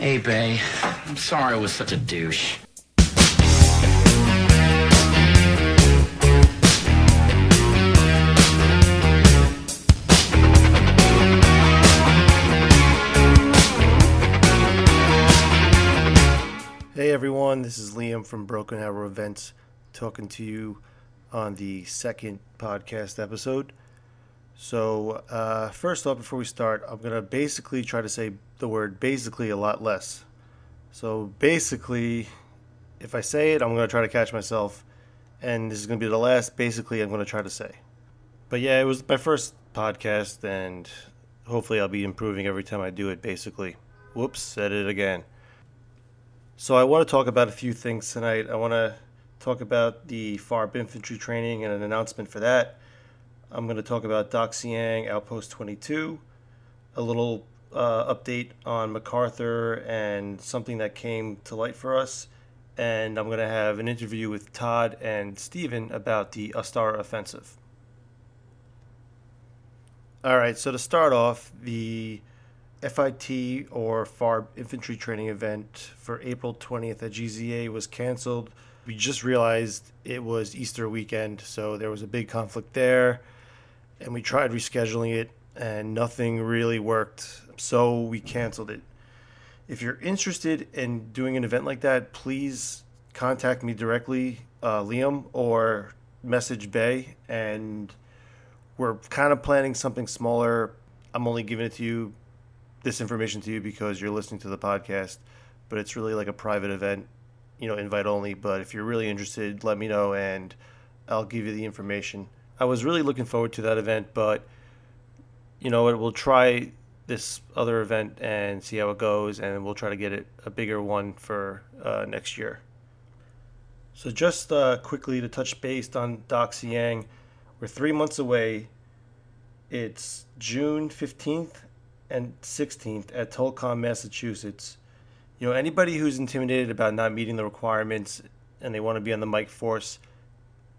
Hey, Bay. I'm sorry I was such a douche. Hey everyone, this is Liam from Broken Arrow Events talking to you on the second podcast episode. So, uh, first off, before we start, I'm going to basically try to say the word basically a lot less. So, basically, if I say it, I'm going to try to catch myself, and this is going to be the last basically I'm going to try to say. But yeah, it was my first podcast, and hopefully, I'll be improving every time I do it, basically. Whoops, said it again. So I want to talk about a few things tonight. I want to talk about the FARB infantry training and an announcement for that. I'm going to talk about Dak Seang Outpost 22, a little uh, update on MacArthur and something that came to light for us, and I'm going to have an interview with Todd and Stephen about the Ostara offensive. All right, so to start off, the FIT or FARB infantry training event for April 20th at GZA was canceled. We just realized it was Easter weekend, so there was a big conflict there. And we tried rescheduling it, and nothing really worked, so we canceled it. If you're interested in doing an event like that, please contact me directly, uh, Liam, or message BAE. And we're kind of planning something smaller. I'm only giving it to you this information to you because you're listening to the podcast, but it's really like a private event, you know, invite only. But if you're really interested, let me know and I'll give you the information. I was really looking forward to that event, but you know, we'll try this other event and see how it goes, and we'll try to get it a bigger one for uh, next year. So, just uh, quickly to touch base on Dak Seang, we're three months away. It's June 15th and 16th at Tolcom, Massachusetts. You know, anybody who's intimidated about not meeting the requirements and they want to be on the Mike Force,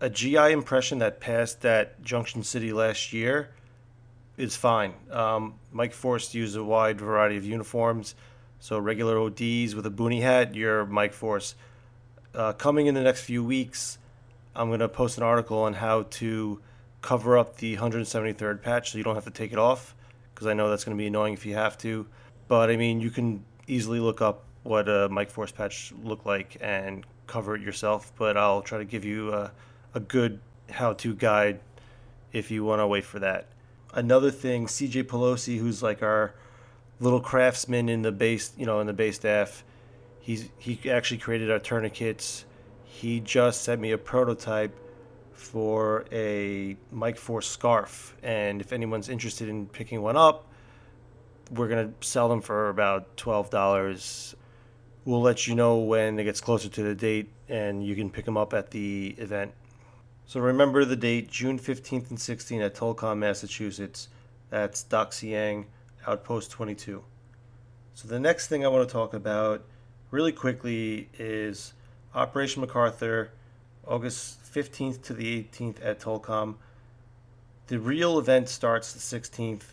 a GI impression that passed at Junction City last year is fine. Um, Mike Force used a wide variety of uniforms, so regular ODs with a boonie hat, you're Mike Force. Uh, coming in the next few weeks, I'm going to post an article on how to cover up the 173rd patch so you don't have to take it off because I know that's going to be annoying if you have to. But I mean, you can easily look up what a Mike Force patch looked like and cover it yourself. But I'll try to give you a, a good how-to guide if you want to wait for that. Another thing, CJ Pelosi, who's like our little craftsman in the base, you know, in the base staff, he's he actually created our tourniquets. He just sent me a prototype for a Mike Force scarf. And if anyone's interested in picking one up, we're to sell them for about $12. We'll let you know when it gets closer to the date and you can pick them up at the event. So remember the date, June 15th and 16th at Tolcom, Massachusetts. That's Dak Seang, Outpost 22. So the next thing I want to talk about really quickly is Operation MacArthur, August 15th to the 18th at Tolcom. The real event starts the 16th,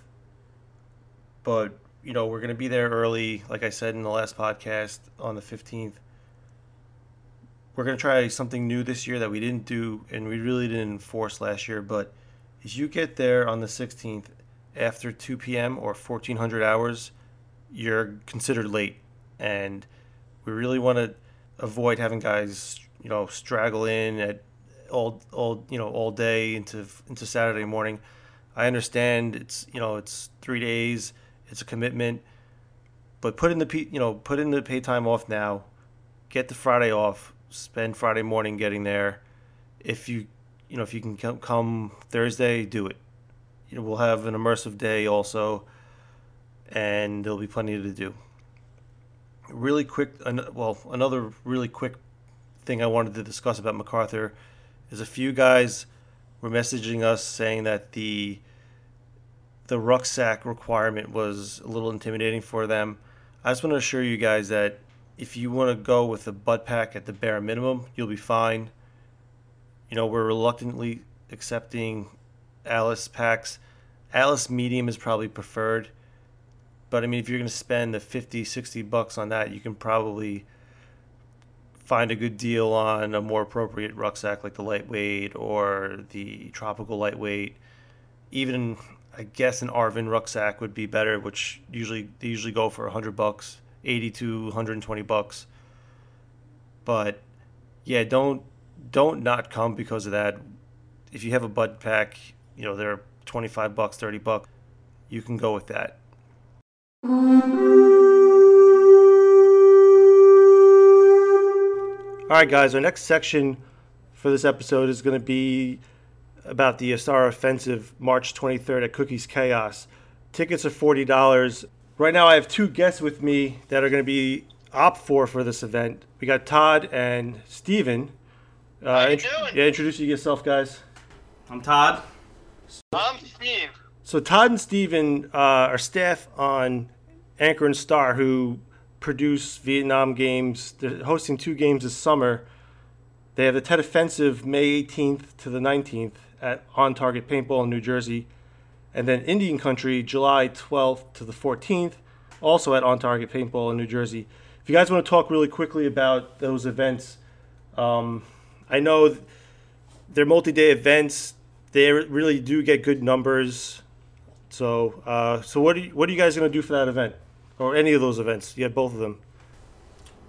but you know we're going to be there early, like I said in the last podcast on the 15th. We're going to try something new this year that we didn't do and we really didn't enforce last year. But if you get there on the 16th after 2 p.m. or 1400 hours, you're considered late, and we really want to avoid having guys, you know, straggle in at all all you know all day into into Saturday morning. I understand it's you know it's three days, it's a commitment, but put in the you know put in the pay time off now, get the Friday off, spend Friday morning getting there. If you you know if you can come, Thursday, do it. You know we'll have an immersive day also, and there'll be plenty to do. Really quick, well, another really quick thing I wanted to discuss about MacArthur is a few guys were messaging us saying that the the rucksack requirement was a little intimidating for them. I just want to assure you guys that if you want to go with a butt pack at the bare minimum, you'll be fine. You know, we're reluctantly accepting Alice packs. Alice medium is probably preferred. But I mean, if you're going to spend the 50, 60 bucks on that, you can probably find a good deal on a more appropriate rucksack like the lightweight or the tropical lightweight. Even I guess an ARVN rucksack would be better, which usually they usually go for 100 bucks, 80 to 120 bucks. But yeah, don't don't not come because of that. If you have a butt pack, you know, they're 25 bucks, 30 bucks. You can go with that. All right, guys, our next section for this episode is going to be about the Ostara Offensive March 23rd at Cookies Chaos. Tickets are $40. Right now, I have two guests with me that are going to be OPFOR for this event. We got Todd and Stephen. Uh, How you int- doing? Yeah, introduce yourself, guys. I'm Todd. I'm Steve. So Todd and Stephen uh, are staff on Anchor and Star, who produce Vietnam games. They're hosting two games this summer. They have the Tet Offensive May 18th to the 19th at On Target Paintball in New Jersey, and then Indian Country July 12th to the 14th, also at On Target Paintball in New Jersey. If you guys want to talk really quickly about those events, um, I know they're multi-day events. They really do get good numbers. So, uh, so what are you, what are you guys going to do for that event? or any of those events? You had both of them.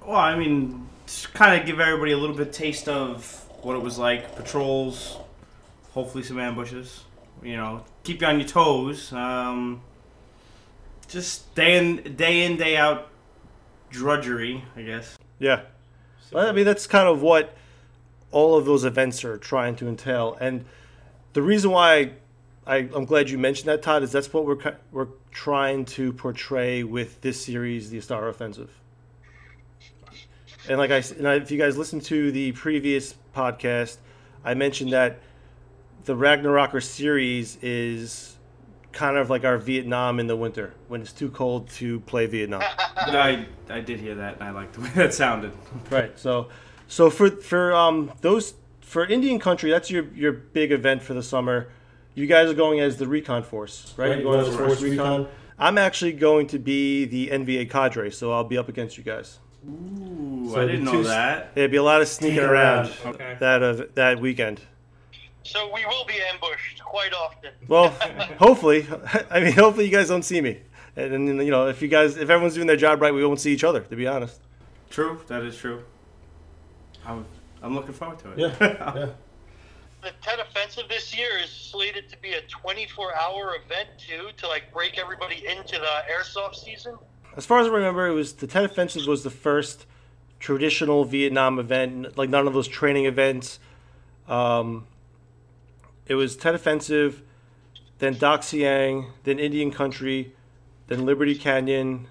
Well, I mean, kind of give everybody a little bit taste of what it was like. Patrols, hopefully some ambushes. You know, keep you on your toes. Um, just day in day in day out drudgery, I guess. Yeah, well, I mean that's kind of what all of those events are trying to entail, and the reason why I, am glad you mentioned that, Todd. Is that's what we're we're trying to portray with this series, the Star Offensive. And like I, and I, if you guys listen to the previous podcast, I mentioned that the Ragnaroker series is kind of like our Vietnam in the winter when it's too cold to play Vietnam. I I did hear that, and I liked the way that sounded. Right. So, so for for um those for Indian country, that's your your big event for the summer. You guys are going as the recon force, right? right. You're going as force recon. recon. I'm actually going to be the NVA cadre, so I'll be up against you guys. Ooh, so I didn't know that. There'd be a lot of sneaking around, okay. that uh, that weekend. So we will be ambushed quite often. Well, hopefully. I mean, hopefully you guys don't see me, and, and you know, if you guys, if everyone's doing their job right, we won't see each other. To be honest. True. That is true. I'm I'm looking forward to it. Yeah. yeah the Tet Offensive this year is slated to be a 24-hour event too, to like break everybody into the airsoft season. As far as I remember, it was the Tet Offensive was the first traditional Vietnam event, like none of those training events. Um, it was Tet Offensive, then Dak Seang, then Indian Country, then Liberty Canyon,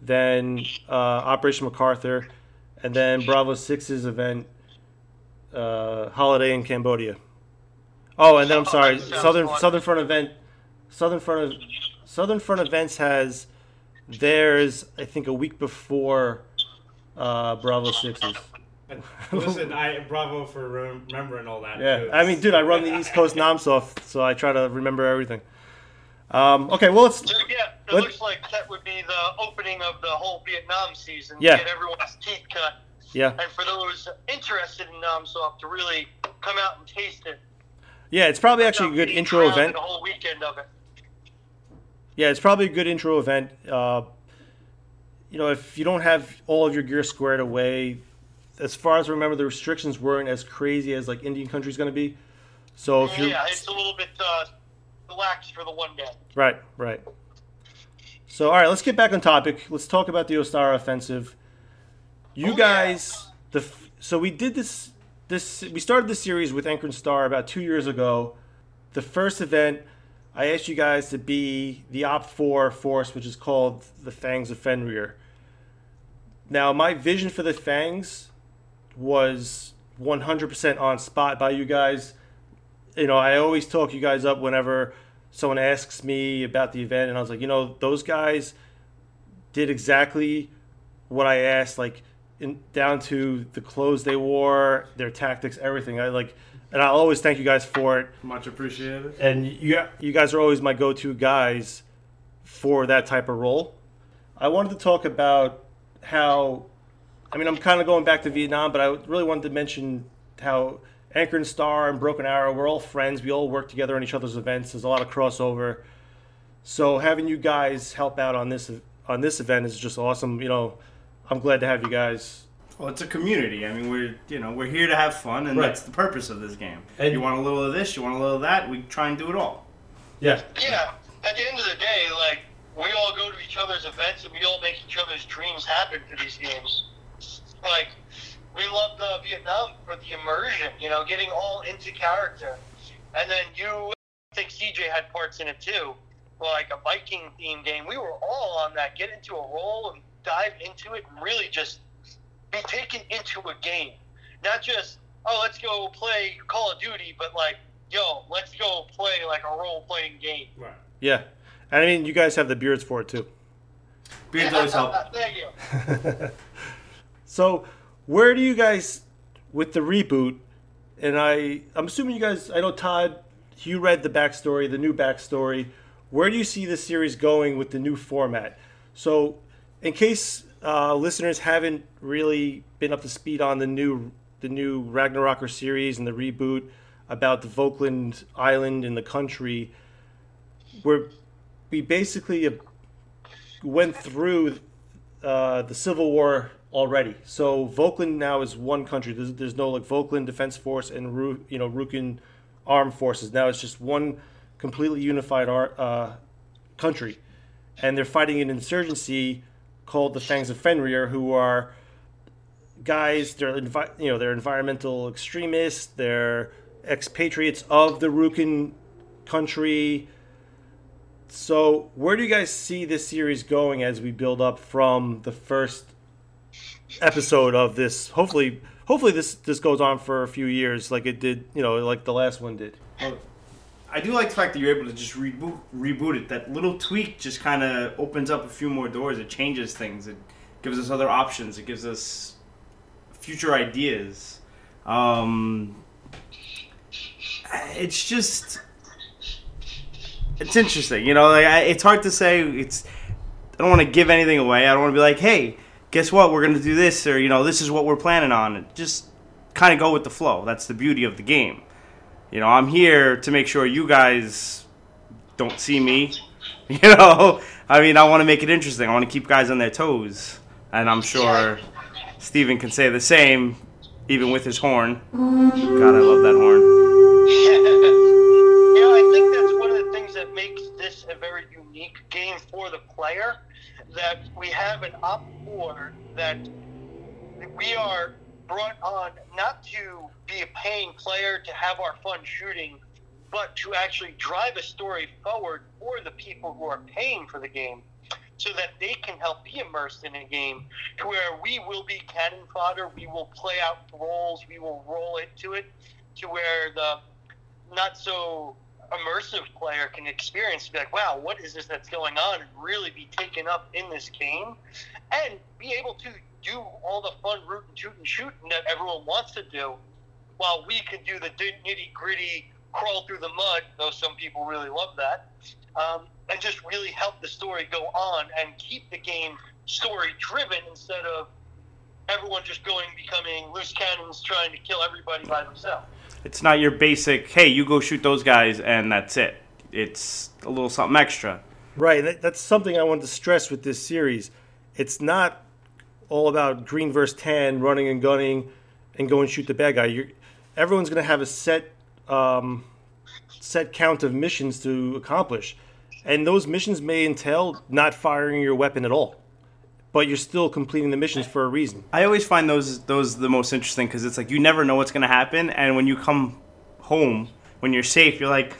then uh, Operation MacArthur, and then Bravo 6's event uh, holiday in Cambodia. Oh, and then I'm sorry, Southern Southern Front event, Southern Front of, Southern Front events has theirs. I think a week before uh, Bravo Sixes. Listen, I bravo for remembering all that. Yeah, too. I mean, dude, I run the East Coast NAMSOF, so I try to remember everything. Um, okay, well, let's. So, yeah, it let, looks like that would be the opening of the whole Vietnam season. Yeah. Get everyone's teeth cut. Yeah. And for those interested in NAMSOF to really come out and taste it. Yeah, it's probably actually a good intro event. The whole weekend of it. Yeah, it's probably a good intro event. Uh, you know, if you don't have all of your gear squared away, as far as I remember, the restrictions weren't as crazy as like Indian country is going to be. So if you yeah, it's a little bit uh, relaxed for the one day. Right, right. So all right, let's get back on topic. Let's talk about the Ostara offensive. You oh, guys, yeah. the so we did this this we started this series with Anchor and Star about two years ago. The first event, I asked you guys to be the OPFOR force, which is called the Fangs of Fenrir. Now, my vision for the Fangs was 100% on spot by you guys. You know, I always talk you guys up whenever someone asks me about the event, and I was like, you know, those guys did exactly what I asked. Like, in, down to the clothes they wore, their tactics, everything. I like, and I'll always thank you guys for it. Much appreciated. And you, you guys are always my go-to guys for that type of role. I wanted to talk about how, I mean, I'm kind of going back to Vietnam, but I really wanted to mention how Anchor and Star and Broken Arrow, we're all friends. We all work together on each other's events. There's a lot of crossover. So having you guys help out on this on this event is just awesome. You know, I'm glad to have you guys. Well, it's a community. I mean, we're you know we're here to have fun, and Right. that's the purpose of this game. And- you want a little of this, you want a little of that. We try and do it all. Yeah. Yeah, at the end of the day, like we all go to each other's events and we all make each other's dreams happen for these games. Like we loved uh, Vietnam for the immersion, you know, getting all into character, and then you, I think CJ had parts in it too, like a Viking theme game. We were all on that. Get into a role and dive into it, and really just be taken into a game, not just oh let's go play Call of Duty, but like yo let's go play like a role playing game. Right. Yeah. And I mean, you guys have the beards for it too. Beards always help. Thank you. So, where do you guys, with the reboot, and I, I'm assuming you guys, I know Todd, you read the backstory, the new backstory. Where do you see the series going with the new format? So, in case uh, listeners haven't really been up to speed on the new, the new Ragnaroker series and the reboot about the Vogtland Island and the country, where we basically uh, went through uh, the Civil War already. So Vogtland now is one country. There's, there's no like Vogtland Defense Force and Ru, you know Rukin Armed Forces. Now it's just one completely unified uh, country, and they're fighting an insurgency called the Fangs of Fenrir, who are guys. They're envi- you know they're environmental extremists. They're expatriates of the Rukin country. So, where do you guys see this series going as we build up from the first episode of this? Hopefully, hopefully this this goes on for a few years, like it did, you know, like the last one did. I do like the fact that you're able to just reboot reboot it. That little tweak just kind of opens up a few more doors. It changes things. It gives us other options. It gives us future ideas. Um, it's just it's interesting. You know, like I, it's hard to say. It's I don't want to give anything away. I don't want to be like, hey, guess what? We're gonna do this, or you know, this is what we're planning on. Just kind of go with the flow. That's the beauty of the game. You know, I'm here to make sure you guys don't see me. You know, I mean, I want to make it interesting. I want to keep guys on their toes, and I'm sure Stephen can say the same, even with his horn. God, I love that horn. you know, I think that's one of the things that makes this a very unique game for the player. That we have an op four that we are brought on not to be a paying player to have our fun shooting, but to actually drive a story forward for the people who are paying for the game so that they can help be immersed in a game to where we will be cannon fodder, we will play out roles, we will roll into it to where the not so immersive player can experience be like, wow, what is this that's going on and really be taken up in this game and be able to do all the fun root and shoot and shooting that everyone wants to do while we can do the nitty gritty crawl through the mud, though some people really love that, um, and just really help the story go on and keep the game story driven instead of everyone just going becoming loose cannons trying to kill everybody by themselves. It's not your basic, hey, you go shoot those guys, and that's it. It's a little something extra. Right. That's something I wanted to stress with this series. It's not all about green versus tan, running and gunning, and go and shoot the bad guy. You're, everyone's going to have a set um, set count of missions to accomplish, and those missions may entail not firing your weapon at all, but you're still completing the missions for a reason. I always find those those the most interesting because it's like you never know what's gonna happen, and when you come home, when you're safe, you're like,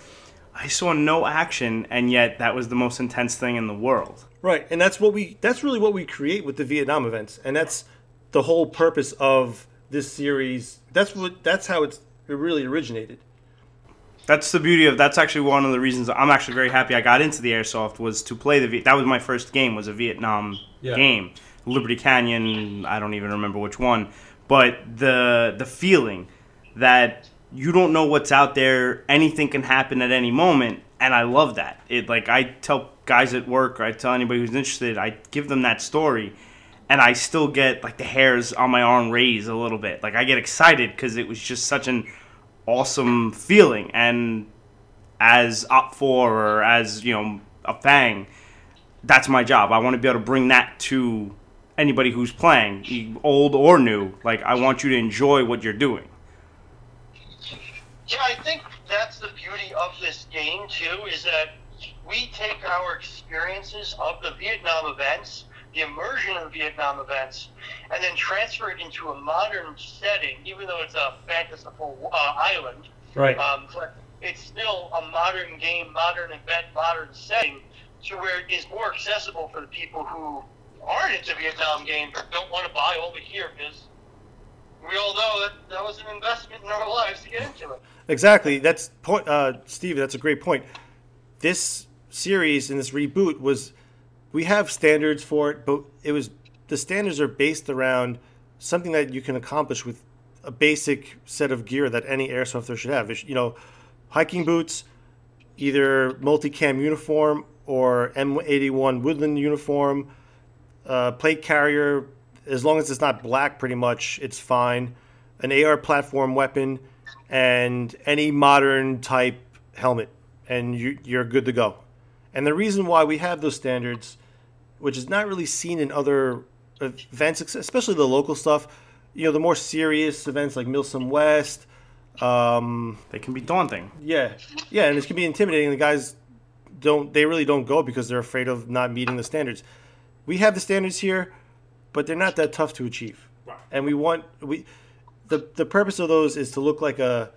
I saw no action, and yet that was the most intense thing in the world. Right, and that's what we that's really what we create with the Vietnam events. And that's the whole purpose of this series. That's what that's how it's it really originated. That's the beauty of. That's actually one of the reasons I'm actually very happy I got into the airsoft was to play the. That was my first game. Was a Vietnam Yeah. game, Liberty Canyon. I don't even remember which one, but the the feeling that you don't know what's out there. Anything can happen at any moment, and I love that. It like I tell guys at work, or I tell anybody who's interested, I give them that story, and I still get like the hairs on my arm raise a little bit. Like I get excited because it was just such an awesome feeling. And as up for or as you know a fang, that's my job. I want to be able to bring that to anybody who's playing, old or new. Like I want you to enjoy what you're doing. Yeah, I think that's the beauty of this game too, is that we take our experiences of the Vietnam events, the immersion of Vietnam events, and then transfer it into a modern setting, even though it's a fantastical uh, island. Right. Um, but it's still a modern game, modern event, modern setting, to where it is more accessible for the people who aren't into Vietnam games or don't want to buy over here because we all know that that was an investment in our lives to get into it. Exactly. That's point, uh, Steve. That's a great point. This series and this reboot was, we have standards for it, but it was the standards are based around something that you can accomplish with a basic set of gear that any airsofter should have. You know, hiking boots, either multicam uniform or M81 woodland uniform, uh, plate carrier. As long as it's not black, pretty much it's fine. An AR platform weapon and any modern type helmet, and you, you're good to go. And the reason why we have those standards, which is not really seen in other events, especially the local stuff, you know, the more serious events like MilSim West, um, They can be daunting. yeah, yeah, and it can be intimidating. The guys don't, they really don't go because they're afraid of not meeting the standards. We have the standards here, but they're not that tough to achieve. And we want we, the the purpose of those is to look like a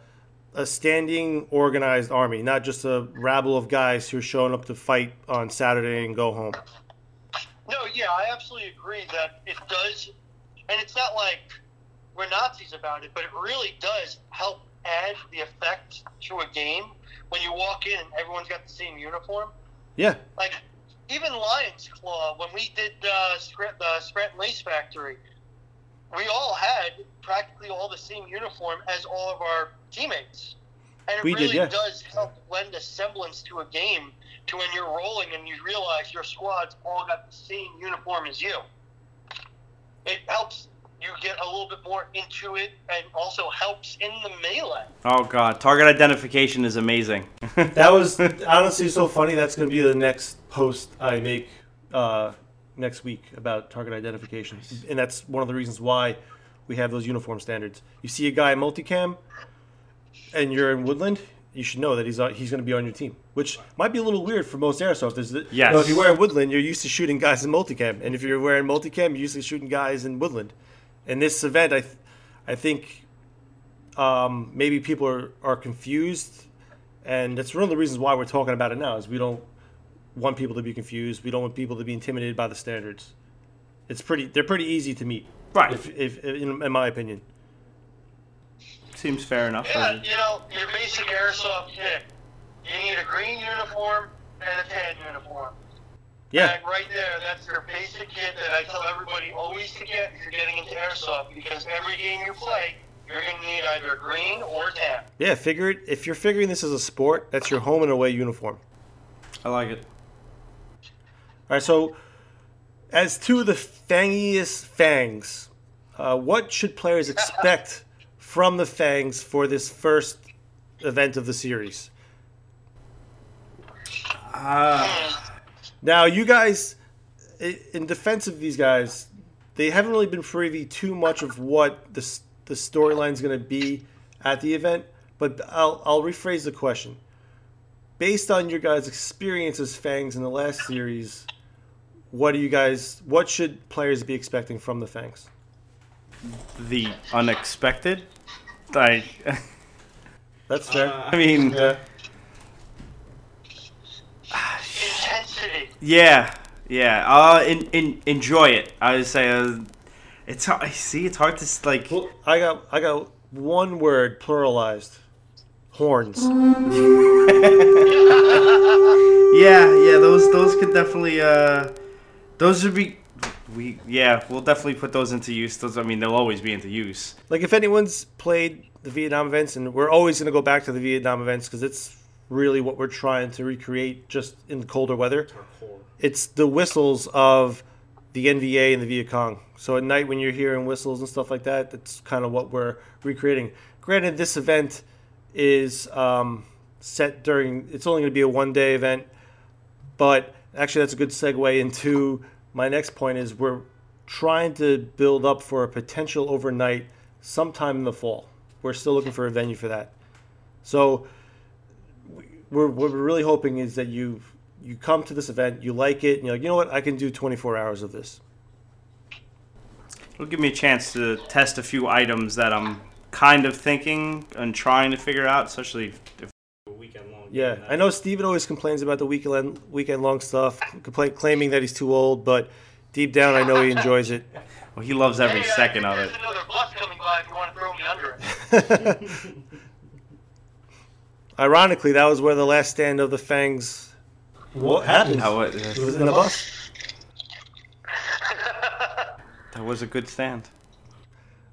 a standing organized army, not just a rabble of guys who are showing up to fight on Saturday and go home. No, yeah, I absolutely agree that it does, and it's not like we're Nazis about it, but it really does help add the effect to a game when you walk in and everyone's got the same uniform. Yeah, Like even Lion's Claw, when we did uh, Scra- the Scranton Lace Factory, we all had practically all the same uniform as all of our teammates. And it We did, really yeah. does help lend a semblance to a game to when you're rolling and you realize your squad's all got the same uniform as you. It helps you get a little bit more into it and also helps in the melee. Oh god, target identification is amazing. that was honestly so funny. That's going to be the next post I make uh, next week about target identification, and that's one of the reasons why we have those uniform standards. You see a guy multicam, and you're in Woodland, you should know that he's on, he's going to be on your team, which might be a little weird for most airsofters. You Yes. know, if you wear Woodland, you're used to shooting guys in multicam, and if you're wearing multicam, you're used to shooting guys in Woodland. In this event, I, th- I think um, maybe people are, are confused, and that's one of the reasons why we're talking about it now. Is we don't want people to be confused. We don't want people to be intimidated by the standards. It's pretty. They're pretty easy to meet. Right. If, if in, in my opinion. Seems fair enough. Yeah, you know, your basic airsoft kit. You need a green uniform and a tan uniform. Yeah. And right there, that's your basic kit that I tell everybody always to get if you're getting into airsoft because every game you play, you're going to need either green or tan. Yeah. Figure it. If you're figuring this as a sport, that's your home and away uniform. I like it. All right. So, as two of the fangiest fangs, uh, what should players expect from the fangs for this first event of the series? Ah. Now, you guys, in defense of these guys, they haven't really been privy too much of what the the storyline's going to be at the event. But I'll I'll rephrase the question. Based on your guys' experience as Fangs in the last series, what do you guys? What should players be expecting from the Fangs? The unexpected. I. That's fair. I mean, yeah. Intensity. yeah, yeah. Uh, in, in, enjoy it. I would say. Uh, it's hard. I see. It's hard to like. Well, I got I got one word pluralized. Horns. Yeah, yeah. Those those could definitely. Uh, those would be. We yeah. We'll definitely put those into use. Those. I mean, they'll always be into use. Like if anyone's played the Vietnam events, and we're always going to go back to the Vietnam events because it's really what we're trying to recreate just in colder weather. It's the whistles of the NVA and the Viet Cong. So at night when you're hearing whistles and stuff like that, that's kind of what we're recreating. Granted, this event is um, set during. It's only going to be a one day event, but actually that's a good segue into my next point. Is we're trying to build up for a potential overnight sometime in the fall. We're still looking for a venue for that. So we're, what we're really hoping is that you you come to this event, you like it, and you're like, you know what, I can do 24 hours of this. It'll give me a chance to test a few items that I'm kind of thinking and trying to figure out, especially if. Yeah, I know Stephen always complains about the weekend weekend long stuff, complain, claiming that he's too old, but deep down, I know he enjoys it. Well, he loves every Hey, uh, second of there's it. another bus coming by if you want to throw me under it. Ironically, that was where the last stand of the Fangs. What happened? That was, It was in a bus. that was a good stand.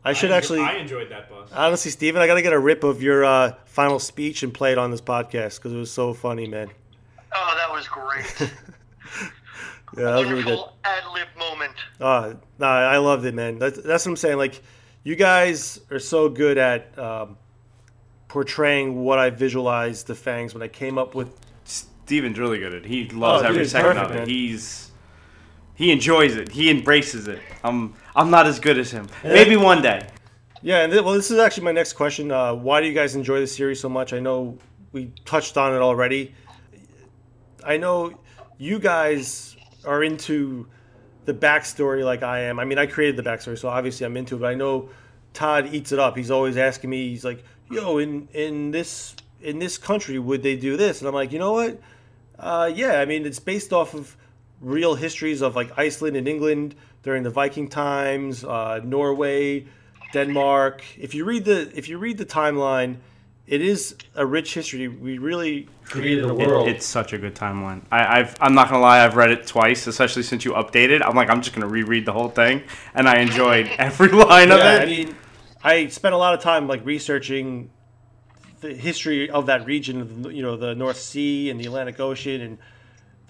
I should actually, I enjoyed that bus. honestly, Stephen, I got to get a rip of your uh, final speech and play it on this podcast because it was so funny, man. Oh, that was great. Yeah, that was really good. Wonderful ad lib moment. Uh, nah, I loved it, man. That's, that's what I'm saying. Like, you guys are so good at um, portraying what I visualized the fangs when I came up with. Stephen's really good at it. He loves Oh, every it's second perfect, of it. man. He's he enjoys it. He embraces it. I'm I'm not as good as him. Maybe one day. Yeah, and th- well, this is actually my next question. Uh, why do you guys enjoy the series so much? I know we touched on it already. I know you guys are into the backstory like I am. I mean, I created the backstory, so obviously I'm into it. But I know Todd eats it up. He's always asking me. He's like, "Yo, in in this in this country, would they do this?" And I'm like, you know what? Uh, yeah, I mean, it's based off of real histories of like Iceland and England during the Viking times, uh, Norway, Denmark. If you read the if you read the timeline, it is a rich history. We really created a It- world. it's such a good timeline. I, I've I'm not gonna lie. I've read it twice, especially since you updated. I'm like I'm just gonna reread the whole thing, and I enjoyed every line of yeah, it. I mean, I spent a lot of time like researching the history of that region, of you know, the North Sea and the Atlantic Ocean, and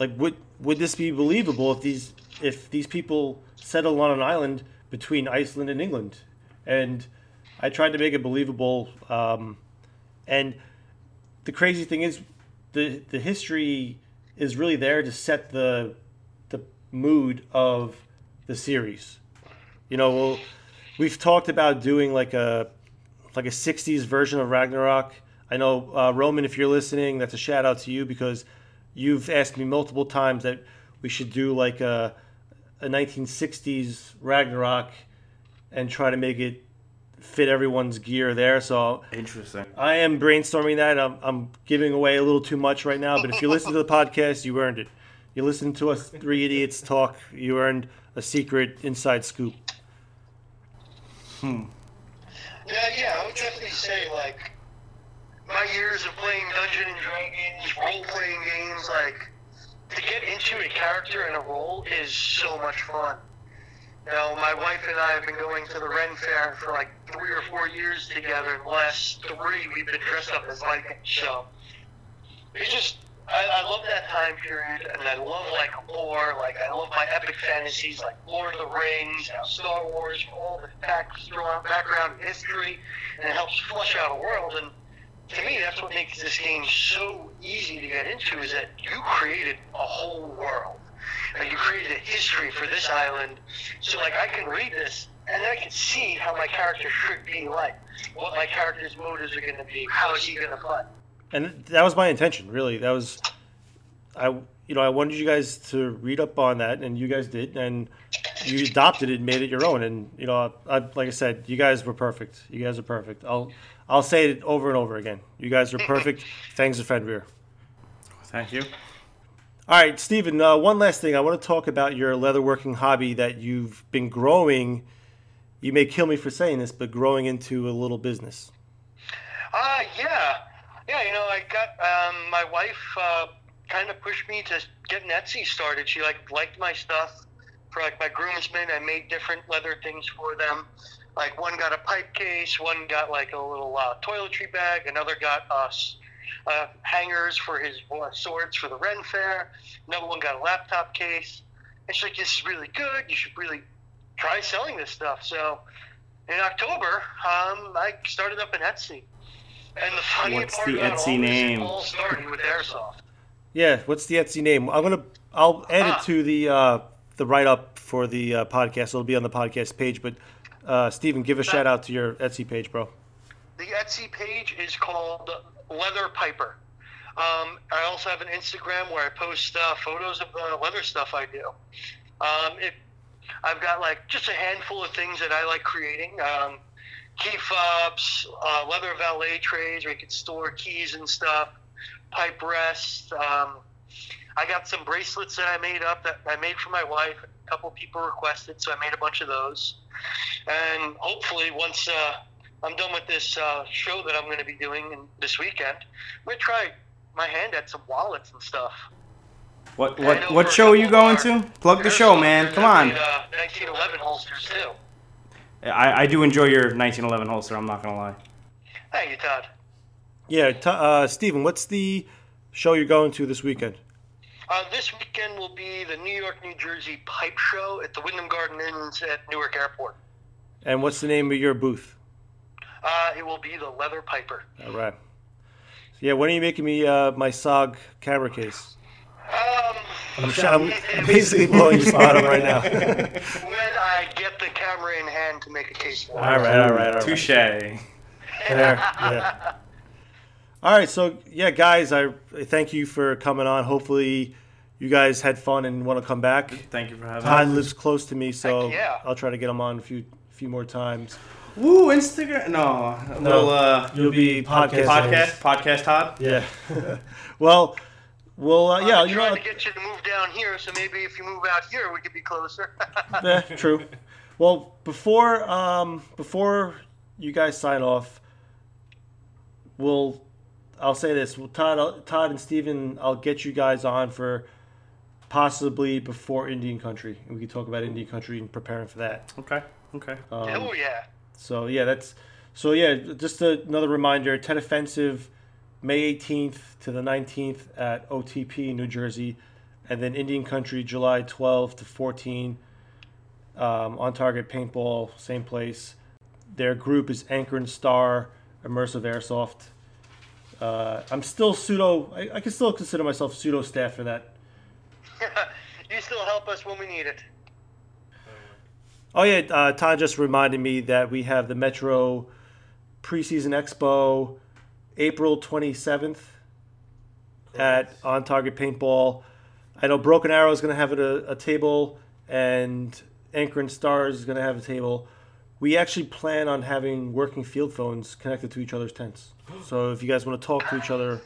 like, would would this be believable if these if these people settled on an island between Iceland and England? And I tried to make it believable. Um, and the crazy thing is, the the history is really there to set the the mood of the series. You know, we'll, we've talked about doing like a like a '60s version of Ragnarok. I know uh, Roman, if you're listening, that's a shout out to you because you've asked me multiple times that we should do like a a 1960s Ragnarok and try to make it fit everyone's gear there. So Interesting. I am brainstorming that. I'm, I'm giving away a little too much right now, but if you listen to the podcast, you earned it. You listen to us three idiots talk, you earned a secret inside scoop. Hmm. Yeah, yeah, I would definitely say like my years of playing Dungeons and Dragons, role playing games, like to get into a character and a role is so much fun. Know, my wife and I have been going to the Ren Fair for like three or four years together. The last three, we've been dressed up as Vikings. So it's just, I, I love that time period, and I love like lore. Like I love my epic fantasies, like Lord of the Rings, now Star Wars, all the background, history, and it helps flesh out a world. And to me, that's what makes this game so easy to get into. Is that you created a whole world. Like, you created a history for this island, so like I can read this and I can see how my character should be like, what my character's motives are going to be, how is he going to play. And that was my intention, really. That was, I, you know, I wanted you guys to read up on that, and you guys did, and you adopted it and made it your own. And you know, I, like I said, you guys were perfect. You guys are perfect. I'll, I'll say it over and over again. You guys are perfect. Thanks to Fenrir. Thank you. All right, Stephen. Uh, one last thing. I want to talk about your leatherworking hobby that you've been growing. You may kill me for saying this, but growing into a little business. Uh, yeah. Yeah, you know, I got, um, my wife, uh, kind of pushed me to get an Etsy started. She, like, liked my stuff for, like, my groomsmen. I made different leather things for them. Like, one got a pipe case, one got, like, a little, uh, toiletry bag, another got us, uh, hangers for his uh, swords for the Ren Fair. Another one got a laptop case. And she's like, "This is really good. You should really try selling this stuff." So in October, um, I started up an Etsy. And the funny What's part the about Etsy all this, name? All started with airsoft. Yeah, what's the Etsy name? I'm gonna I'll add Ah. it to the uh, the write up for the uh, podcast. It'll be on the podcast page. But uh, Stephen, give a shout out to your Etsy page, bro. The Etsy page is called Leather Piper. Um, I also have an Instagram where I post uh, photos of the leather stuff I do. Um, it, I've got like just a handful of things that I like creating. Um, key fobs, uh, leather valet trays where you can store keys and stuff, pipe rests. Um, I got some bracelets that I made up that I made for my wife. A couple people requested, so I made a bunch of those. And hopefully, once uh, I'm done with this uh, show that I'm going to be doing in, this weekend, I'm going to try my hand at some wallets and stuff. What what what show are you going to? Plug the show, man. Come on. made, uh, 1911 holsters too. I, I do enjoy your 1911 holster. I'm not gonna lie. Thank you, Todd. Yeah, t- uh, Stephen, what's the show you're going to this weekend? Uh, this weekend will be the New York, New Jersey Pipe Show at the Wyndham Garden Inns at Newark Airport. And what's the name of your booth? Uh, it will be the Leather Piper. All right. So, Yeah, when are you making me uh, my SOG camera case? Um, I'm, sh- I'm basically blowing your spot up right now. when I get the camera in hand to make a case for it. all right, all right, all right. Touche. There, yeah. All right, so yeah, guys, I I thank you for coming on. Hopefully, you guys had fun and want to come back. Thank you for having Todd me. lives close to me, so Heck yeah. I'll try to get him on a few few more times. Woo, Instagram. No, No, we'll uh, You'll be podcast. podcast podcast Todd. Yeah. well, well, uh, yeah, I'm you know, trying what? to get you to move down here, so maybe if you move out here, we could be closer. yeah, true. Well, before um, before you guys sign off, we'll I'll say this: well, Todd, Todd and Stephen, I'll get you guys on for possibly before Indian Country, and we can talk about Indian Country and preparing for that. Okay. Okay. Um, oh yeah. So yeah, that's so yeah. Just a, another reminder: Tet Offensive, May 18th to the 19th at OTP New Jersey, and then Indian Country July 12 to 14. Um, on Target Paintball, same place. Their group is Anchor and Star Immersive Airsoft. Uh, I'm still pseudo. I, I can still consider myself pseudo staff for that. you still help us when we need it. Oh yeah, uh, Todd just reminded me that we have the Metro preseason expo, April twenty seventh, at On Target Paintball. I know Broken Arrow is going to have a, a table, and Anchor and Stars is going to have a table. We actually plan on having working field phones connected to each other's tents. So if you guys want to talk to each other,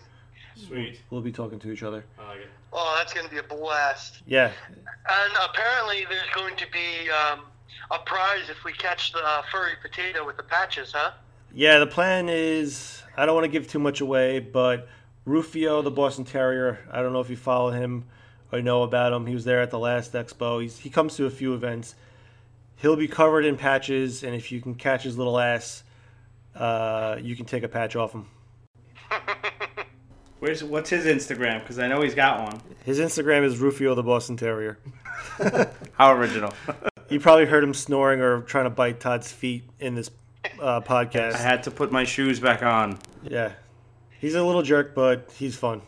Sweet. we'll be talking to each other. I like it. Oh, that's going to be a blast. Yeah, And apparently, there's going to be um, a prize if we catch the uh, furry potato with the patches, huh? Yeah, the plan is I don't want to give too much away, but Rufio, the Boston Terrier, I don't know if you follow him or know about him. He was there at the last expo. He's, he comes to a few events. He'll be covered in patches, and if you can catch his little ass, uh, you can take a patch off him. Where's what's his Instagram? Because I know he's got one. His Instagram is Rufio, the Boston Terrier. How original. You probably heard him snoring or trying to bite Todd's feet in this uh, podcast. I had to put my shoes back on. yeah, he's a little jerk, but he's fun.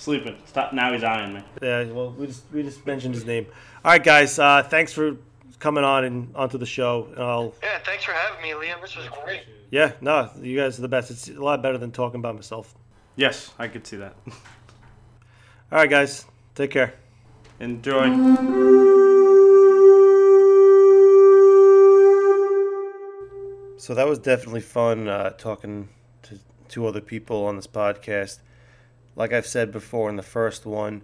Sleeping. Stop. Now he's eyeing me. Yeah, well, we just we just mentioned his name. All right, guys. Uh, thanks for coming on and onto the show. And I'll, Yeah, thanks for having me, Liam. This was great. yeah, no, you guys are the best. It's a lot better than talking about myself. Yes, I could see that. All right, guys. Take care. Enjoy. So that was definitely fun uh, talking to two other people on this podcast. Like I've said before in the first one,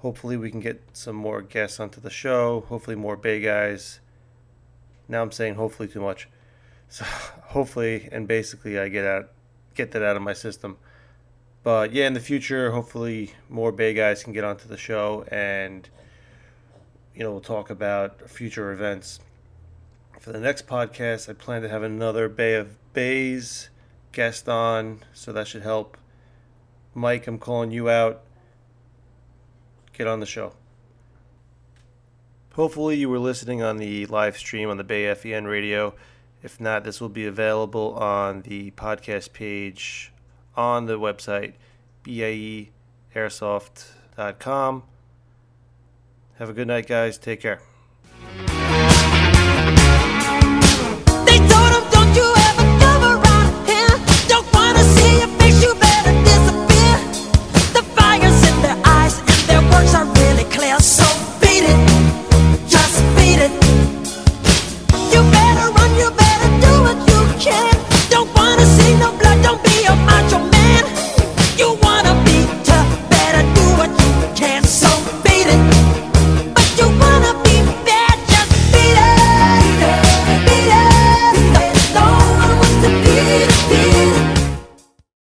hopefully we can get some more guests onto the show. Hopefully more BAE guys. Now I'm saying hopefully too much. So hopefully and basically I get out get that out of my system. But yeah, in the future, hopefully more BAE guys can get onto the show and you know we'll talk about future events for the next podcast, I plan to have another Bay of Bays guest on, so that should help. Mike, I'm calling you out. Get on the show. Hopefully, you were listening on the live stream on the Bay FEN radio. If not, this will be available on the podcast page on the website, baeairsoft.com. Have a good night, guys. Take care.